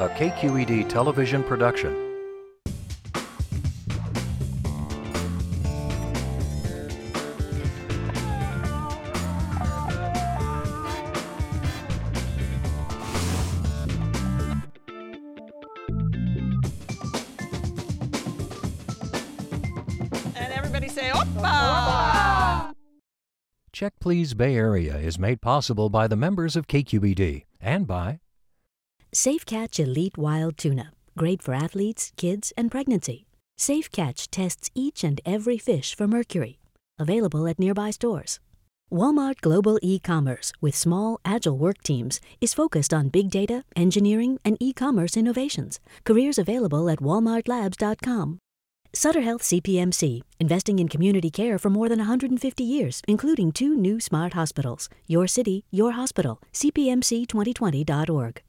a KQED television production. And everybody say, Oppa! Check Please Bay Area is made possible by the members of KQED and by Safe Catch Elite Wild Tuna. Great for athletes, kids, and pregnancy. Safe Catch tests each and every fish for mercury. Available at nearby stores. Walmart Global E-commerce with small, agile work teams is focused on big data, engineering, and e-commerce innovations. Careers available at walmartlabs.com. Sutter Health CPMC, investing in community care for more than 150 years, including two new smart hospitals. Your city, your hospital. CPMC2020.org.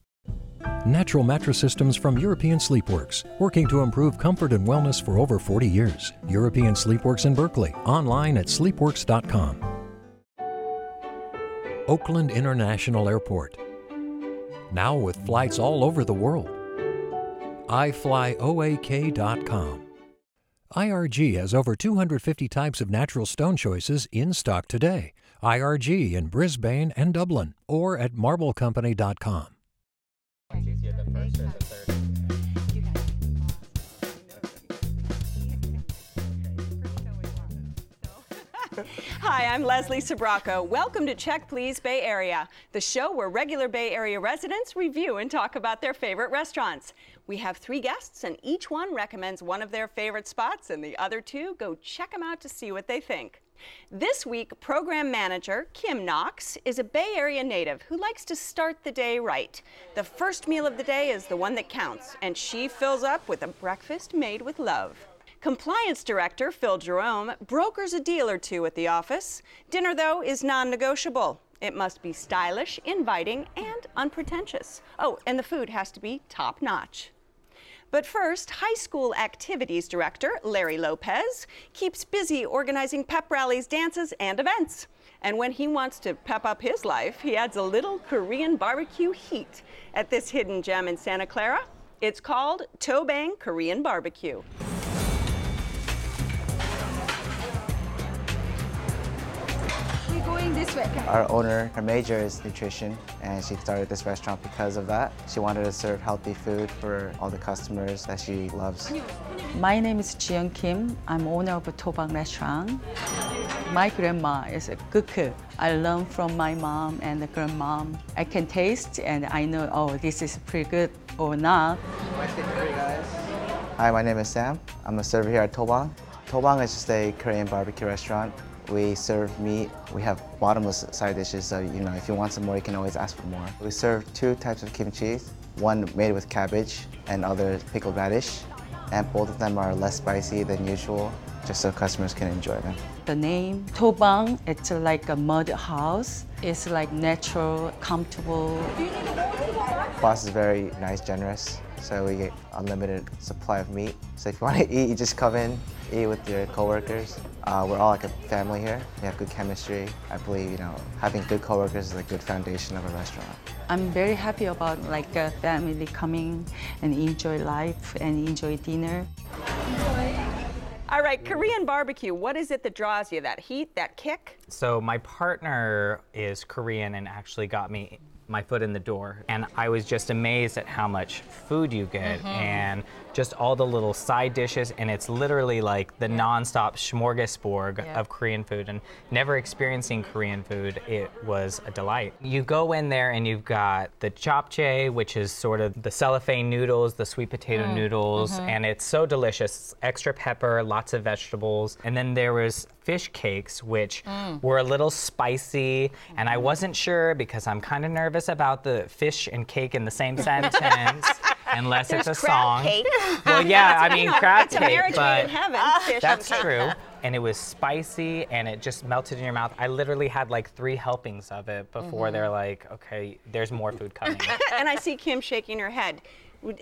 Natural Mattress Systems from European Sleepworks, working to improve comfort and wellness for over 40 years. European Sleepworks in Berkeley, online at sleepworks.com. Oakland International Airport. Now with flights all over the world. iFlyOAK.com. IRG has over 250 types of natural stone choices in stock today. IRG in Brisbane and Dublin or at marblecompany.com. Hi, I'm Leslie Sbrocco. Welcome to Check Please Bay Area, the show where regular Bay Area residents review and talk about their favorite restaurants. We have three guests, and each one recommends one of their favorite spots, and the other two go check them out to see what they think. This week, program manager Kim Knox is a Bay Area native who likes to start the day right. The first meal of the day is the one that counts, and she fills up with a breakfast made with love. Compliance Director Phil Jerome brokers a deal or two at the office. Dinner, though, is non negotiable. It must be stylish, inviting, and unpretentious. Oh, and the food has to be top notch. But first, High School Activities Director Larry Lopez keeps busy organizing pep rallies, dances, and events. And when he wants to pep up his life, he adds a little Korean barbecue heat at this hidden gem in Santa Clara. It's called To Bang Korean Barbecue. This way. Our owner, her major is nutrition, and she started this restaurant because of that. She wanted to serve healthy food for all the customers that she loves. My name is Jiyoung Kim. I'm owner of a To Bang restaurant. My grandma is a cook. I learned from my mom and the grandmom. I can taste and I know, oh, this is pretty good or not. Hi, my name is Sam. I'm a server here at To Bang. Tobang is just a Korean barbecue restaurant. We serve meat. We have bottomless side dishes, so you know if you want some more, you can always ask for more. We serve two types of kimchi, one made with cabbage and other pickled radish, and both of them are less spicy than usual, just so customers can enjoy them. The name To Bang, it's like a mud house. It's like natural, comfortable. Boss is very nice, generous, so we get unlimited supply of meat. So if you want to eat, you just come in, eat with your coworkers. Uh, we're all like a family here. We have good chemistry. I believe you know having good coworkers is a good foundation of a restaurant. I'm very happy about like a family coming and enjoy life and enjoy dinner. All right, Korean barbecue. What is it that draws you? That heat, that kick? So my partner is Korean and actually got me my foot in the door and I was just amazed at how much food you get mm-hmm. and just all the little side dishes and it's literally like the nonstop smorgasbord of Korean food and never experiencing Korean food it was a delight. You go in there and you've got the japchae which is sort of the cellophane noodles, the sweet potato mm, noodles mm-hmm. and it's so delicious. Extra pepper, lots of vegetables and then there was fish cakes which mm. were a little spicy and I mm. wasn't sure because I'm kind of nervous about the fish and cake in the same sentence unless it's a Crab song. cake. Well, yeah, I mean crab it's a cake, marriage made in heaven. Fish that's on true. And it was spicy and it just melted in your mouth. I literally had like three helpings of it before mm-hmm. they're like, okay, there's more food coming. and I see Kim shaking her head.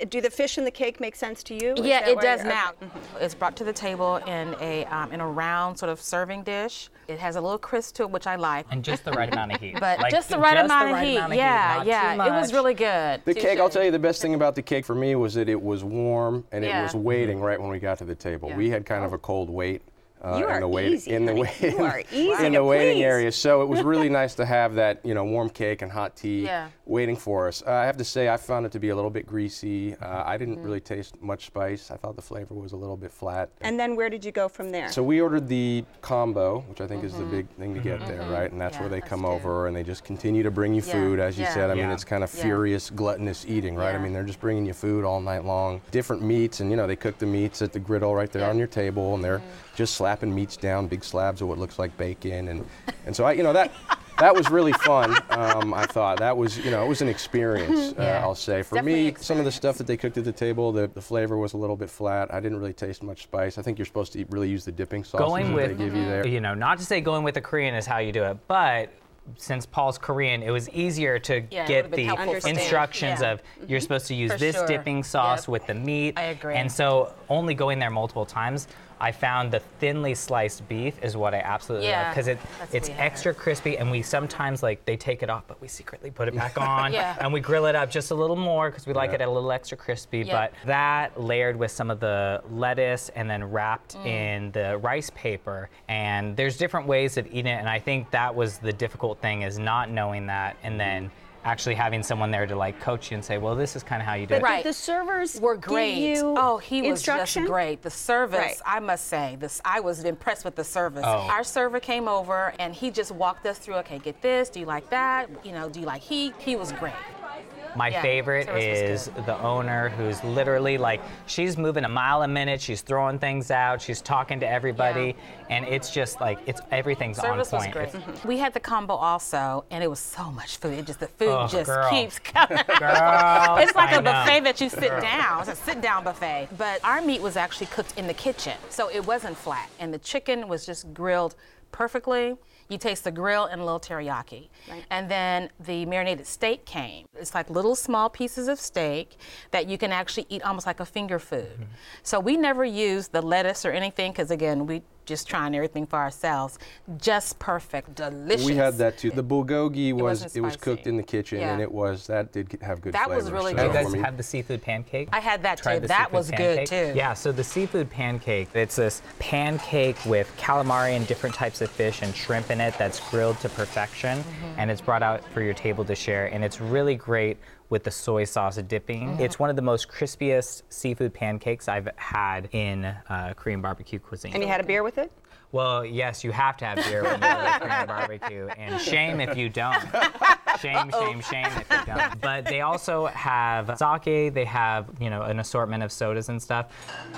Do the fish and the cake make sense to you? Is Yeah, it does you're- now. It's brought to the table in a um, in a round sort of serving dish. It has a little crisp to it, which I like. And just the right amount of heat. But Like, just the right amount of heat. amount yeah, not yeah. too It was really good. The cake, I'll tell you the best thing about the cake for me was that it was warm and it was waiting right when we got to the table. Yeah. We had kind of a cold wait. Uh, in the wait, easy, in the honey. wait, You are easy in to the waiting please. area. So it was really nice to have that, you know, warm cake and hot tea Yeah. waiting for us. Uh, I have to say, I found it to be a little bit greasy. Uh, I didn't Mm-hmm. really taste much spice. I thought the flavor was a little bit flat. And then where did you go from there? So we ordered the combo, which I think is the big thing to get there, right? And that's Mm-hmm. Yeah, where they come over and they just continue to bring you Yeah, food, as you yeah. said. I mean, Yeah. it's kind of Yeah. furious, gluttonous eating, right? I Yeah. mean, they're just bringing you food all night long, different meats, and you know they cook the meats at the griddle right there Yeah. on your table, and they're just slapping meats down, big slabs of what looks like bacon, and and so I, you know that. That was really fun. Um, I thought that was, you know, it was an experience. Uh, Yeah. I'll say for Definitely me, some of the stuff that they cooked at the table, the, the flavor was a little bit flat. I didn't really taste much spice. I think you're supposed to really use the dipping sauce Going that with, they give you there. you know, not to say going with the Korean is how you do it, but since Paul's Korean, it was easier to Yeah, get the helpful for Understand. instructions Yeah. of you're supposed to use For this sure. dipping sauce Yep. with the meat. I agree. And so, only going there multiple times, I found the thinly sliced beef is what I absolutely love because it it's we had. extra crispy, and we sometimes like they take it off, but we secretly put it back on, Yeah. and we grill it up just a little more because we like Yeah. it a little extra crispy. Yeah. But that layered with some of the lettuce and then wrapped Mm. in the rice paper and there's different ways of eating it and i think that was the difficult thing is not knowing that and then actually having someone there to like coach you and say well this is kind of how you do it Right. The servers were great. you oh, he was just great. The service, Right. I must say, this I was impressed with the service. Oh. Our server came over and he just walked us through. Okay, get this. Do you like that? You know, do you like heat? He was great. My Yeah, favorite is the owner who's literally like she's moving a mile a minute she's throwing things out she's talking to everybody and it's just like it's everything's Service on was point great. It's- We had the combo also, and it was so much food. It just the food Oh, just girl. keeps coming. Girl, it's like I a know. buffet that you sit down. It's a sit down buffet. But our meat was actually cooked in the kitchen, so it wasn't flat, and the chicken was just grilled perfectly. You taste the grill and a little teriyaki. And then the marinated steak came. It's like little small pieces of steak that you can actually eat almost like a finger food. Mm-hmm. So we never use the lettuce or anything because again, we just trying everything for ourselves. Just perfect, delicious. We had that too. The bulgogi was wasn't it was cooked in the kitchen, Yeah. and it was that did have good That was flavor. really so Do you guys for me- have the seafood pancake? I had that Tried too. That seafood was good too. Yeah, so the seafood pancake, it's this pancake with calamari and different types of fish and shrimp in it that's grilled to perfection Mm-hmm. and it's brought out for your table to share and it's really great with the soy sauce dipping. Mm-hmm. It's one of the most crispiest seafood pancakes I've had in uh, Korean barbecue cuisine. And you had a beer with it? Well, yes, you have to have beer when you go to Korean barbecue, and shame if you don't. Shame, shame, shame if you don't. But they also have sake. They have you know an assortment of sodas and stuff.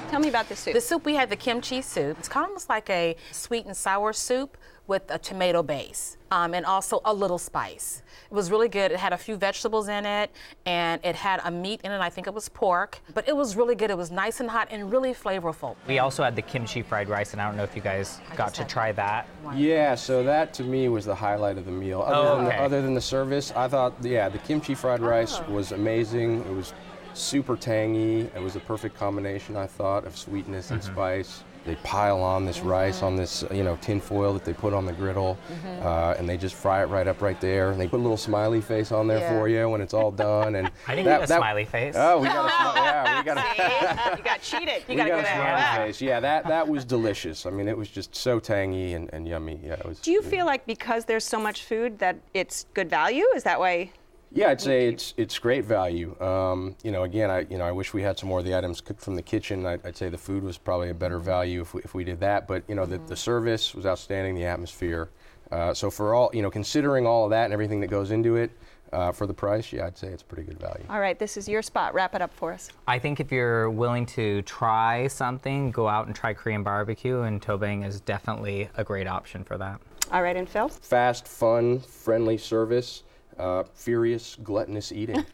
Tell me about the soup. The soup we had the kimchi soup. It's kind of almost like a sweet and sour soup with a tomato base um, and also a little spice. It was really good. It had a few vegetables in it and it had a meat in it. I think it was pork, but it was really good. It was nice and hot and really flavorful. We also had the kimchi fried rice, and I don't know if you guys got to try that. Yeah, so that to me was the highlight of the meal. Other, Oh, than, okay. the, other than the service, I thought, yeah, the kimchi fried rice Oh. was amazing. It was super tangy. It was a perfect combination, I thought, of sweetness and Mm-hmm. spice. They pile on this rice on this, uh, you know, tin foil that they put on the griddle, Mm-hmm. uh, and they just fry it right up right there. And they put a little smiley face on there Yeah. for you when it's all done. And I didn't that- get a that- smiley face. Oh, we got a smiley. Yeah, we got a. you got cheated. You We got to got go a smiley there. face. Yeah, that that was delicious. I mean, it was just so tangy and, and yummy. Yeah, it was. Do you feel like because there's so much food that it's good value? Is that why? Yeah, I'd say it's it's great value. Um, you know, again, I you know I wish we had some more of the items cooked from the kitchen. I'd, I'd say the food was probably a better value if we, if we did that. But you know, the, the service was outstanding, the atmosphere. Uh, so for all you know, considering all of that and everything that goes into it, uh, for the price, yeah, I'd say it's pretty good value. All right, this is your spot. Wrap it up for us. I think if you're willing to try something, go out and try Korean barbecue, and To Bang is definitely a great option for that. All right, and Phil? Fast, fun, friendly service. Uh, furious, gluttonous eating.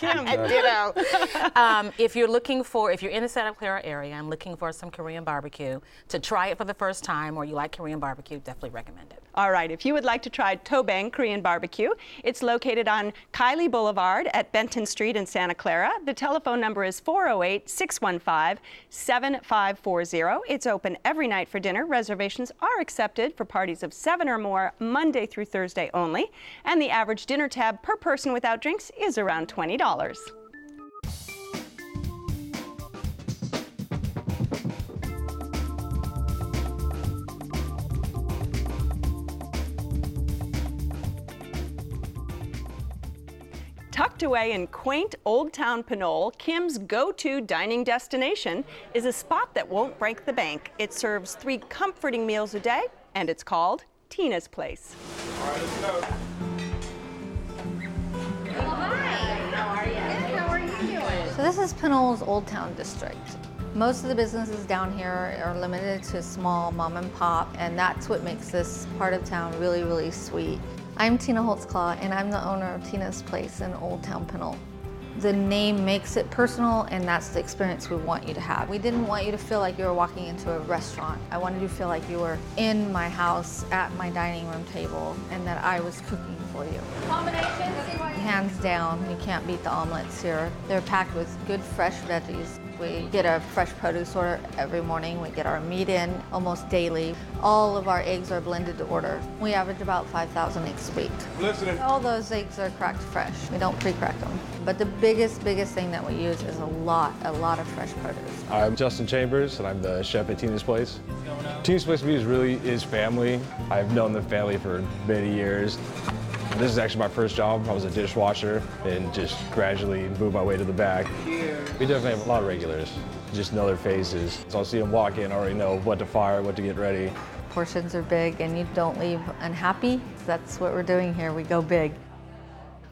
Ditto. Um, if you're looking for, if you're in the Santa Clara area and looking for some Korean barbecue to try it for the first time or you like Korean barbecue, definitely recommend. All right, if you would like to try To Bang Korean barbecue, it's located on Kiely Boulevard at Benton Street in Santa Clara. The telephone number is 408 615 7540. It's open every night for dinner. Reservations are accepted for parties of seven or more, Monday through Thursday only. And the average dinner tab per person without drinks is around $20. Tucked away in quaint Old Town Pinole, Kim's go to dining destination is a spot that won't break the bank. It serves three comforting meals a day, and it's called Tina's Place. So this is Pinole's Old Town District. Most of the businesses down here are limited to small mom and pop, and that's what makes this part of town really, really sweet. I'm Tina Holtzclaw, and I'm the owner of Tina's Place in Old Town Pinole. The name makes it personal, and that's the experience we want you to have. We didn't want you to feel like you were walking into a restaurant. I wanted you to feel like you were in my house at my dining room table and that I was cooking for you. Hands down, you can't beat the omelets here. They're packed with good fresh veggies. We get a fresh produce order every morning. We get our meat in almost daily. All of our eggs are blended to order. We average about 5,000 eggs a week. Listening. All those eggs are cracked fresh. We don't pre-crack them. But the biggest, biggest thing that we use is a lot, a lot of fresh produce. I'm Justin Chambers, and I'm the chef at Tina's Place. Tina's Place to me is really is family. I've known the family for many years. This is actually my first job. I was a dishwasher and just gradually moved my way to the back. We definitely have a lot of regulars. Just know their faces. So I'll see them walk in, already know what to fire, what to get ready. Portions are big and you don't leave unhappy. That's what we're doing here. We go big.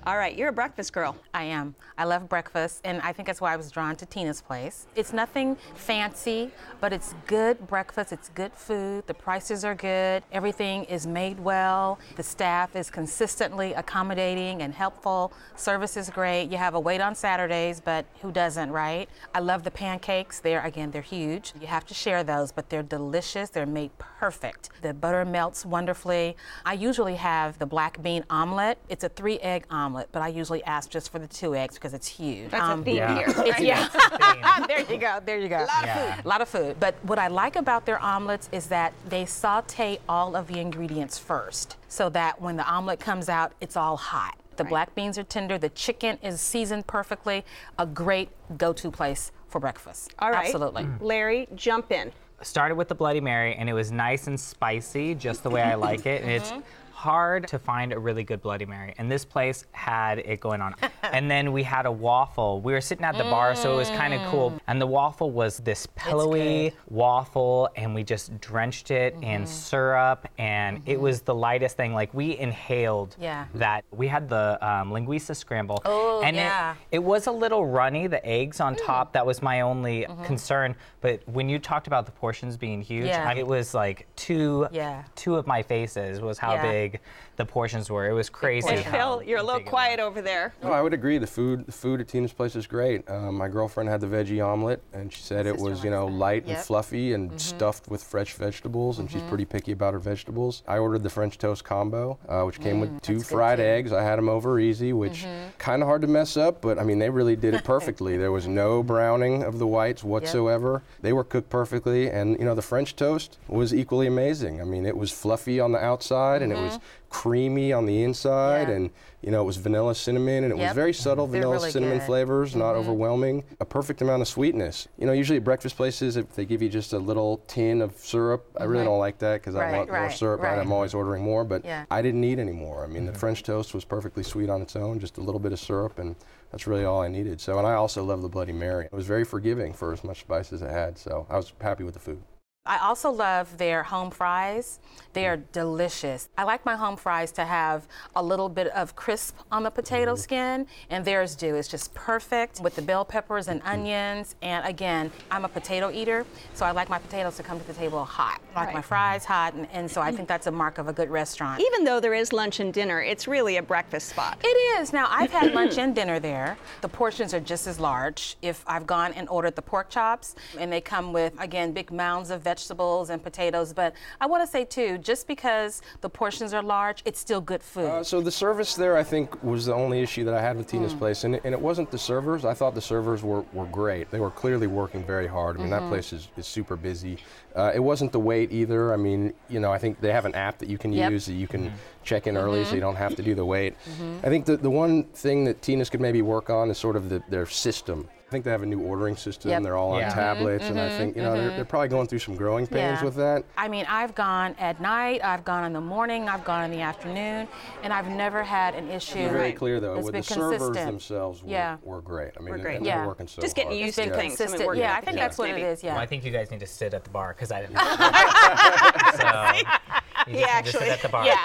All right, you're a breakfast girl. I am. I love breakfast, and I think that's why I was drawn to Tina's place. It's nothing fancy, but it's good breakfast. It's good food. The prices are good. Everything is made well. The staff is consistently accommodating and helpful. Service is great. You have a wait on Saturdays, but who doesn't, right? I love the pancakes. They're again, they're huge. You have to share those, but they're delicious. They're made perfect. The butter melts wonderfully. I usually have the black bean omelet. It's a three egg omelet, but I usually ask just for the two eggs because it's huge. That's a um, theme yeah. here. Right? yeah. there you go. There you go. A lot Yeah. of food. A lot of food. But what I like about their omelets is that they saute all of the ingredients first so that when the omelet comes out, it's all hot. The black beans are tender. The chicken is seasoned perfectly. A great go to place for breakfast. All right. Absolutely. Mm. Larry, jump in. started with the Bloody Mary, and it was nice and spicy, just the way I like it. And it's mm-hmm. Hard to find a really good Bloody Mary, and this place had it going on. and then we had a waffle. We were sitting at the bar, so it was kind of mm. cool. And the waffle was this pillowy waffle, and we just drenched it in mm-hmm. syrup, and it mm-hmm. was the lightest thing. Like we inhaled Yeah. that. We had the um, linguiça scramble, Oh, and yeah. it, it was a little runny. The eggs on top. Mm. That was my only mm-hmm. concern. But when you talked about the portions being huge, Yeah. It was like two Yeah. two of my faces was how Yeah. Big the portions were. It was crazy. And Phil, you're a little quiet over there. No, I would agree. The food, the food at Tina's place is great. Um, my girlfriend had the veggie omelet, and she said it was, you know, that. light and fluffy and stuffed with fresh vegetables. And she's pretty picky about her vegetables. I ordered the French toast combo, uh, which came with two fried eggs. I had them over easy, which kind of hard to mess up, but I mean, they really did it perfectly. there was no browning of the whites whatsoever. They were cooked perfectly, and you know, the French toast was equally amazing. I mean, it was fluffy on the outside, and it was creamy on the inside, Yeah. and you know, it was vanilla cinnamon, and it was very subtle They're vanilla really cinnamon good. flavors, not mm-hmm. overwhelming. A perfect amount of sweetness. You know, usually at breakfast places, if they give you just a little tin of syrup, I really don't like that because I Right, want more syrup. Right? right. I'm always ordering more, but Yeah. I didn't need any more. I mean, the French toast was perfectly sweet on its own, just a little bit of syrup, and that's really all I needed. So, and I also love the Bloody Mary. It was very forgiving for as much spice as it had, so I was happy with the food. I also love their home fries. They are delicious. I like my home fries to have a little bit of crisp on the potato mm-hmm. skin, and theirs do. It's just perfect with the bell peppers and mm-hmm. onions. And again, I'm a potato eater, so I like my potatoes to come to the table hot. I like my fries hot, and, and so I think that's a mark of a good restaurant. Even though there is lunch and dinner, it's really a breakfast spot. It is. Now, I've had lunch and dinner there. The portions are just as large. If I've gone and ordered the pork chops, and they come with, again, big mounds of vegetables vegetables and potatoes. But I want to say too, just because the portions are large, it's still good food. Uh, so the service there, I think, was the only issue that I had with Tina's Mm. place, and it, and it wasn't the servers. I thought the servers were, were great. They were clearly working very hard. I mean, Mhm. that place is, is super busy. Uh, it wasn't the wait either. I mean, you know, I think they have an app that you can Yep. use that you can check in early, so Mhm. you don't have to do the wait. Mhm. I think the the one thing that Tina's could maybe work on is sort of the, their system. I think they have a new ordering system. Yep. They're all on Yeah. Tablets, and I mhm, think you know they're, mhm. they're probably going through some growing pains Yeah. with that. I mean, I've gone at night, I've gone in the morning, I've gone in the afternoon, and I've never had an issue. To be very clear though, with been the servers themselves were, Yeah. were great. I mean, Were and- great. and Yeah. they're working so Just getting hard. used to It's things. and consistent. working Yeah, I think it, that's what it maybe. is. Yeah. Well, I think you guys need to sit at the bar because I didn't. so you just need to actually, sit at the bar. yeah,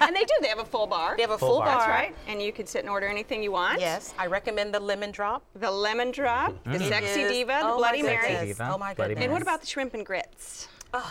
and they do. They have a full bar. They have a Full full, bar. bar. That's right, and you can sit and order anything you want. Yes, I recommend the lemon drop. The lemon drop, the Mhm. sexy diva, the oh my Bloody. Mary. Oh my goodness. And what about the shrimp and grits? The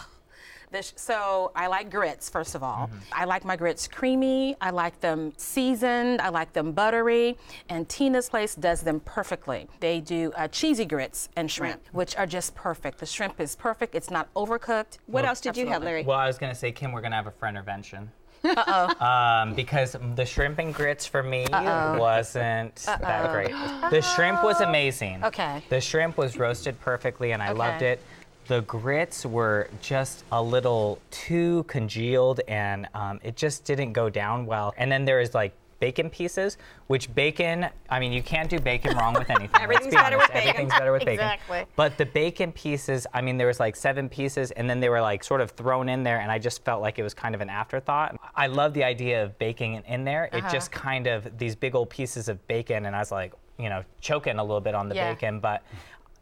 sh- so I like grits, first of all. Mm-hmm. I like my grits creamy. I like them seasoned. I like them buttery. And Tina's Place does them perfectly. They do uh, cheesy grits and shrimp, which are just perfect. The shrimp is perfect. It's not overcooked. What else did you have, Larry? Well, I was gonna say, Kim, we're gonna have a friend intervention. Uh-oh. Um, because the shrimp and grits for me Uh-oh. wasn't that Uh-oh. great. The shrimp was amazing. Okay. The shrimp was roasted perfectly, and I Okay. loved it. The grits were just a little too congealed, and um, it just didn't go down well. And then there is like bacon pieces, which bacon, I mean, you can't do bacon wrong with anything. Everything's be better honest. with bacon. Everything's better with bacon. Exactly. But the bacon pieces, I mean, there was like seven pieces, and then they were like sort of thrown in there, and I just felt like it was kind of an afterthought. I love the idea of baking it in there. It Uh-huh. just kind of these big old pieces of bacon, and I was like, you know, choking a little bit on the Yeah. bacon, but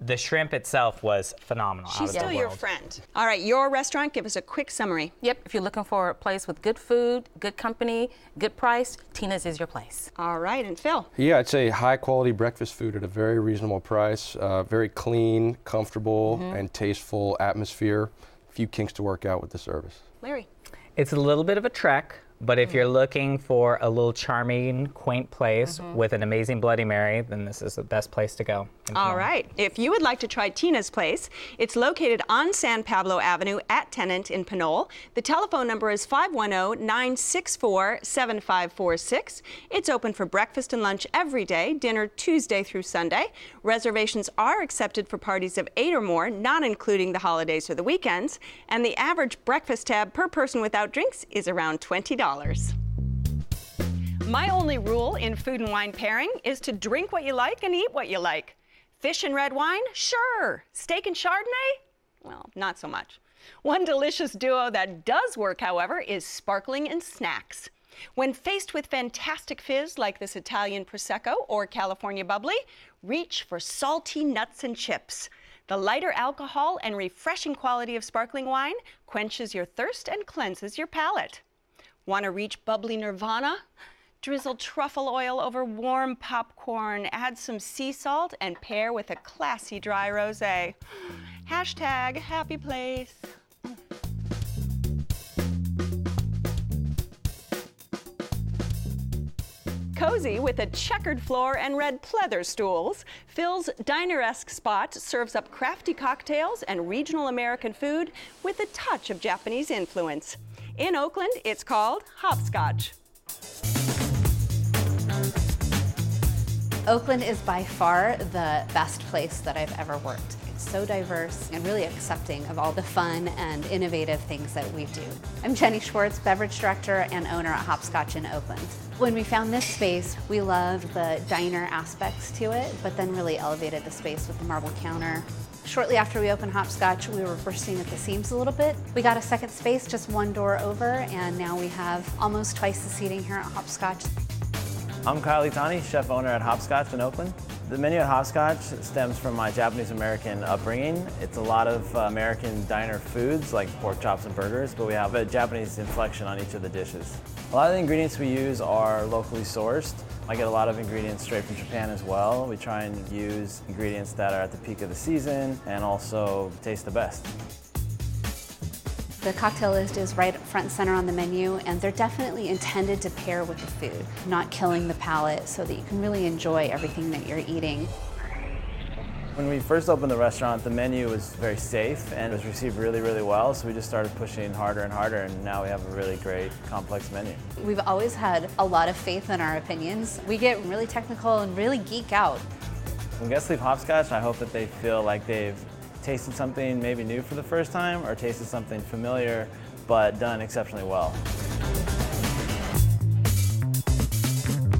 the shrimp itself was phenomenal. out She's of the still your friend. All right, your restaurant. Give us a quick summary. Yep. If you're looking for a place with good food, good company, good price, Tina's is your place. All right, and Phil. Yeah, it's a high quality breakfast food at a very reasonable price, uh, very clean, comfortable, Mm-hmm. and tasteful atmosphere. A few kinks to work out with the service. Larry. It's a little bit of a trek, but if you're mm-hmm. looking for a little charming, quaint place mm-hmm. with an amazing Bloody Mary, then this is the best place to go. All right. If you would like to try Tina's Place, it's located on San Pablo Avenue at Tennent in Pinole. The telephone number is 510 964 7546. It's open for breakfast and lunch every day, dinner Tuesday through Sunday. Reservations are accepted for parties of eight or more, not including the holidays or the weekends. And the average breakfast tab per person without drinks is around $20. My only rule in food and wine pairing is to drink what you like and eat what you like. Fish and red wine? Sure. Steak and Chardonnay? Well, not so much. One delicious duo that does work, however, is sparkling and snacks. When faced with fantastic fizz like this Italian Prosecco or California Bubbly, reach for salty nuts and chips. The lighter alcohol and refreshing quality of sparkling wine quenches your thirst and cleanses your palate. Want to reach bubbly nirvana? Drizzle truffle oil over warm popcorn, add some sea salt, and pair with a classy dry rosé. Hashtag happy place. Cozy with a checkered floor and red pleather stools, Phil's diner-esque spot serves up crafty cocktails and regional American food with a touch of Japanese influence. In Oakland, it's called Hopscotch. Oakland is by far the best place that I've ever worked. It's so diverse and really accepting of all the fun and innovative things that we do. I'm Jenny Schwartz, beverage director and owner at Hopscotch in Oakland. When we found this space, we loved the diner aspects to it, but then really elevated the space with the marble counter. Shortly after we opened Hopscotch, we were bursting at the seams a little bit. We got a second space just one door over, and now we have almost twice the seating here at Hopscotch. I'm Kyle Itani, chef owner at Hopscotch in Oakland. The menu at Hopscotch stems from my Japanese American upbringing. It's a lot of uh, American diner foods like pork chops and burgers, but we have a Japanese inflection on each of the dishes. A lot of the ingredients we use are locally sourced. I get a lot of ingredients straight from Japan as well. We try and use ingredients that are at the peak of the season and also taste the best. The cocktail list is right front and center on the menu, and they're definitely intended to pair with the food, not killing the palate so that you can really enjoy everything that you're eating. When we first opened the restaurant, the menu was very safe and was received really, really well. So we just started pushing harder and harder, and now we have a really great, complex menu. We've always had a lot of faith in our opinions. We get really technical and really geek out. When guests leave Hopscotch, I hope that they feel like they've tasted something maybe new for the first time or tasted something familiar but done exceptionally well.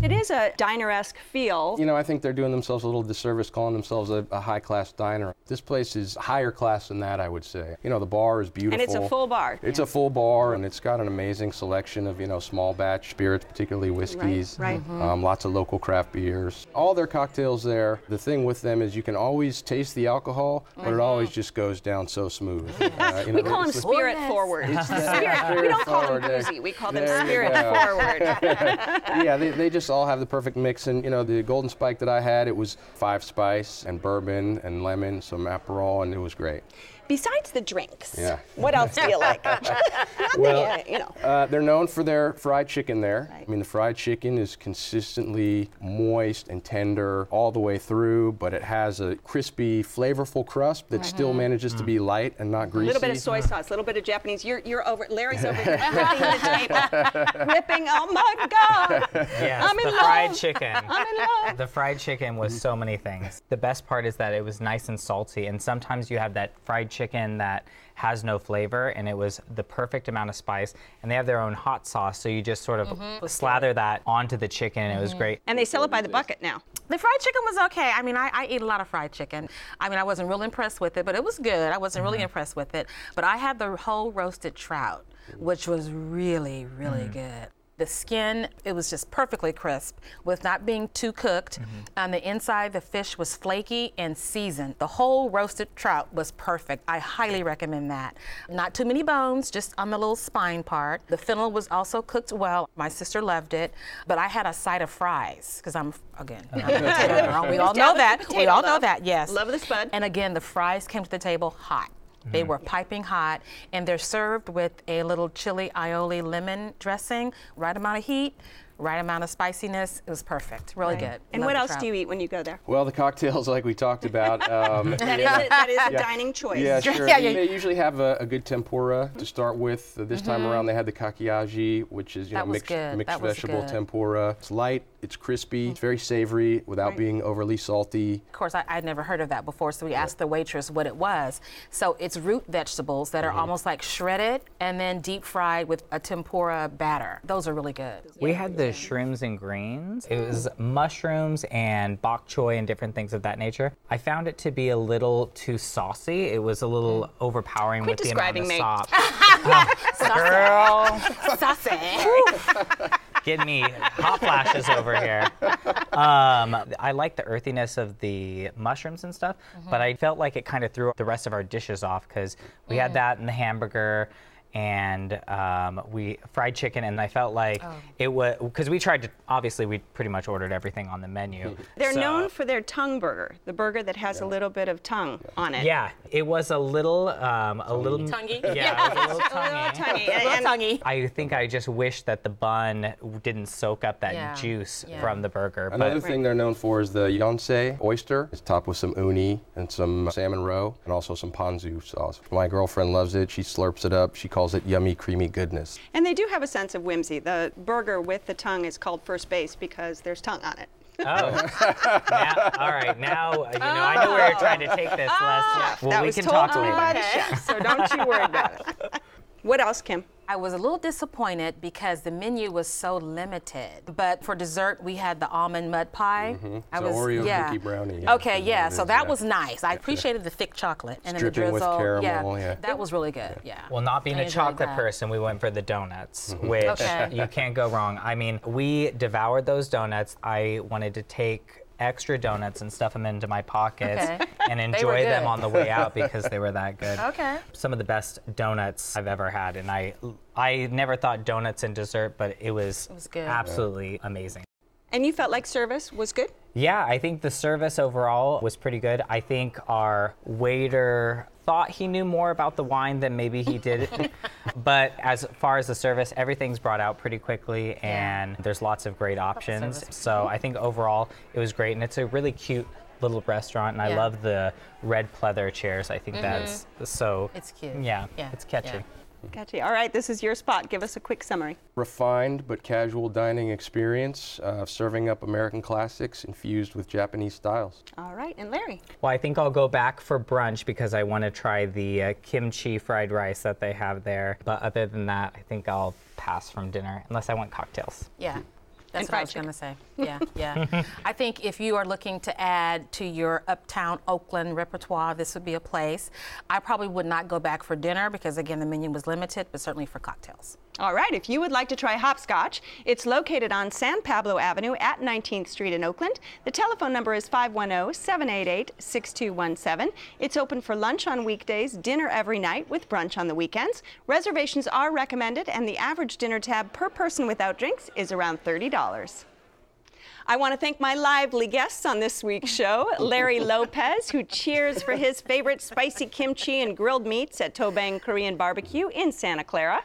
It is a diner-esque feel. You know, I think they're doing themselves a little disservice calling themselves a, a high-class diner. This place is higher class than that, I would say. You know, the bar is beautiful. And it's a full bar. It's a full bar, and it's got an amazing selection of, you know, small batch spirits, particularly whiskeys. right. Mhm. Um, lots of local craft beers. All their cocktails there. The thing with them is you can always taste the alcohol, but it always just goes down so smooth. Uh, you we call them spirit forward. It's that Spirit. We don't call them forward boozy. We call them There you spirit forward. yeah, they, they just all have the perfect mix. And, you know, the Golden Spike that I had, it was five spice and bourbon and lemon, some Aperol, and it was great. Besides the drinks, Yeah. what else do you like? Not that Well, you, you know. Uh, they're known for their fried chicken there. I mean, the fried chicken is consistently moist and tender all the way through, but it has a crispy, flavorful crust that still manages to be light and not greasy. A little bit of soy sauce, a little bit of Japanese. You're, you're over. Larry's over here gripping the table, gripping. Oh my God! Yes, I'm in the love. fried chicken. I'm in love. The fried chicken was so many things. The best part is that it was nice and salty, and sometimes you have that fried chicken that has no flavor, and it was the perfect amount of spice. And they have their own hot sauce, so you just sort of Mhm. slather that onto the chicken, and it was mm-hmm. great. And they sell it by the bucket now. The fried chicken was okay. I mean, I, I eat a lot of fried chicken. I mean, I wasn't real impressed with it, but it was good. I wasn't really mm-hmm. impressed with it. But I had the whole roasted trout, which was really, really mm. good. The skin, it was just perfectly crisp with not being too cooked. Mm-hmm. On the inside, the fish was flaky and seasoned. The whole roasted trout was perfect. I highly recommend that. Not too many bones, just on the little spine part. The fennel was also cooked well. My sister loved it, but I had a side of fries because I'm, again, I'm uh-huh. girl. we all know that. We all know that, yes. Love the spud. And again, the fries came to the table hot. They mm-hmm. were piping hot, and they're served with a little chili aioli lemon dressing, right amount of heat, right amount of spiciness. It was perfect, really good. And Love what else trout. do you eat when you go there? Well, the cocktails, like we talked about. Um, That is yeah. a, that is a Yeah. dining choice. Yeah, sure. Yeah, yeah. They usually have a, a good tempura to start with. Uh, This time Mhm. around, they had the kakiage, which is you That know was mixed, good. mixed That was vegetable good. tempura. It's light, it's crispy, it's very savory without being overly salty. Of course, I, I'd never heard of that before, so we asked the waitress what it was. So it's root vegetables that are Mm-hmm. almost like shredded and then deep fried with a tempura batter. Those are really good. We had the shrooms and greens. It was mushrooms and bok choy and different things of that nature. I found it to be a little too saucy. It was a little mm. overpowering Quit with the amount of me. sop. Saucy. Girl, Saucy. getting me hot flashes over here. Um, I like the earthiness of the mushrooms and stuff, but mm-hmm. I felt like it kind of threw the rest of our dishes off because we had mm. that in the hamburger and um, we fried chicken, and I felt like it was because we tried to. Obviously, we pretty much ordered everything on the menu. They're So- known for their tongue burger, the burger that has a little bit of tongue on it. Yeah, it was a little, um, a little Tonguey? Yeah, it a little tonguey. tonguey. A little tonguey. I think I just wish that the bun didn't soak up that Yeah. juice Yeah. from the burger. Another but thing they're known for is the yonsei oyster. It's topped with some uni and some salmon roe and also some ponzu sauce. My girlfriend loves it. She slurps it up. She calls it yummy, creamy goodness. And they do have a sense of whimsy. The burger with the tongue is called first base because there's tongue on it. Oh, now, all right. Now uh, you know I knew where you're trying to take this, Les. Well, that we was can told talk to me later. by the chef, so don't you worry about it. What else, Kim? I was a little disappointed because the menu was so limited. But for dessert, we had the almond mud pie. Mhm. I It's was an Oreo yeah. cookie brownie, yeah. Okay, Is yeah. what So that yeah. was nice. I appreciated the thick chocolate and then the dripping with drizzle. caramel, yeah. That was really good. Yeah. Well, not being I a chocolate that. person, we went for the donuts, Mm-hmm. which Okay. you can't go wrong. I mean, we devoured those donuts. I wanted to take extra donuts and stuff them into my pockets Okay. and enjoy them on the way out because they were that good. Okay. Some of the best donuts I've ever had, and I I never thought donuts and dessert, but it was, It was good. absolutely amazing. And you felt like service was good? Yeah, I think the service overall was pretty good. I think our waiter thought he knew more about the wine than maybe he did. but as far as the service, everything's brought out pretty quickly and there's lots of great options. So I think overall it was great and it's a really cute little restaurant, and I love the red pleather chairs. I think Mhm. that's so. It's cute. Yeah, Yeah, it's catchy. yeah. Gotcha. All right, this is your spot. Give us a quick summary. Refined but casual dining experience, uh, serving up American classics infused with Japanese styles. All right, and Larry. Well, I think I'll go back for brunch because I want to try the uh, kimchi fried rice that they have there. But other than that, I think I'll pass from dinner unless I want cocktails. Yeah. That's what I was going to say. Yeah, yeah. I think if you are looking to add to your uptown Oakland repertoire, this would be a place. I probably would not go back for dinner because, again, the menu was limited, but certainly for cocktails. All right, if you would like to try hopscotch, it's located on San Pablo Avenue at 19th Street in Oakland. The telephone number is 510 788 6217. It's open for lunch on weekdays, dinner every night, with brunch on the weekends. Reservations are recommended, and the average dinner tab per person without drinks is around $30. I want to thank my lively guests on this week's show Larry Lopez, who cheers for his favorite spicy kimchi and grilled meats at To Bang Korean Barbecue in Santa Clara,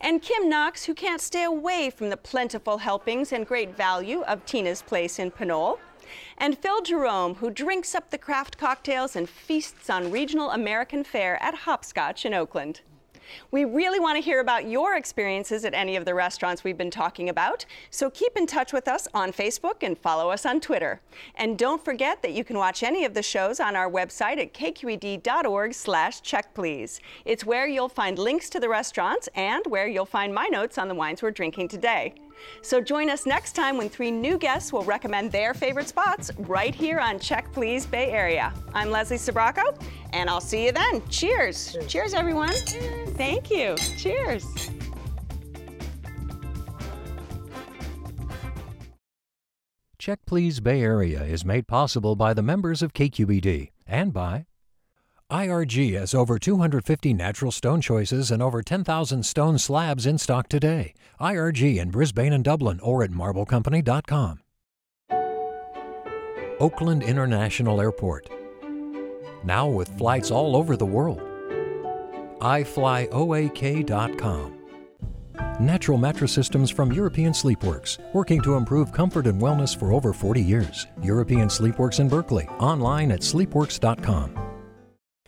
and Kim Knox, who can't stay away from the plentiful helpings and great value of Tina's Place in Pinole. And Phil Jerome, who drinks up the craft cocktails and feasts on regional American fare at Hopscotch in Oakland. We really want to hear about your experiences at any of the restaurants we've been talking about, so keep in touch with us on Facebook and follow us on Twitter. And don't forget that you can watch any of the shows on our website at kqed.org slash checkplease. It's where you'll find links to the restaurants and where you'll find my notes on the wines we're drinking today. So join us next time when three new guests will recommend their favorite spots right here on Check Please Bay Area. I'm Leslie Sbrocco, and I'll see you then. Cheers. Cheers, everyone. Thank you. Cheers. Check Please Bay Area is made possible by the members of KQED and by IRG has over 250 natural stone choices and over 10,000 stone slabs in stock today. IRG in Brisbane and Dublin or at marblecompany.com. Oakland International Airport. Now with flights all over the world. iFlyOAK.com. Natural mattress systems from European Sleepworks, working to improve comfort and wellness for over 40 years. European Sleepworks in Berkeley, online at sleepworks.com.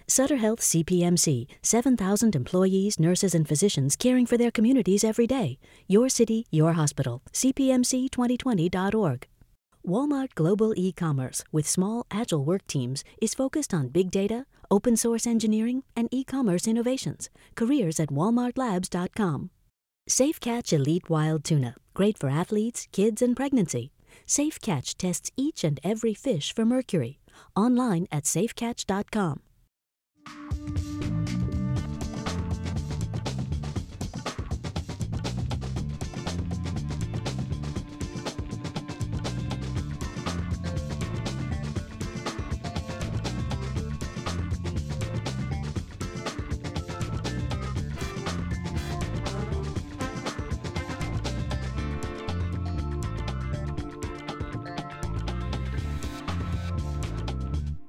Sutter Health CPMC, 7,000 employees, nurses, and physicians caring for their communities every day. Your city, your hospital. CPMC2020.org. Walmart Global E-commerce with small, agile work teams is focused on big data, open source engineering, and e-commerce innovations. Careers at walmartlabs.com. Safe Catch Elite Wild Tuna, great for athletes, kids, and pregnancy. Safe Catch tests each and every fish for mercury. Online at safecatch.com.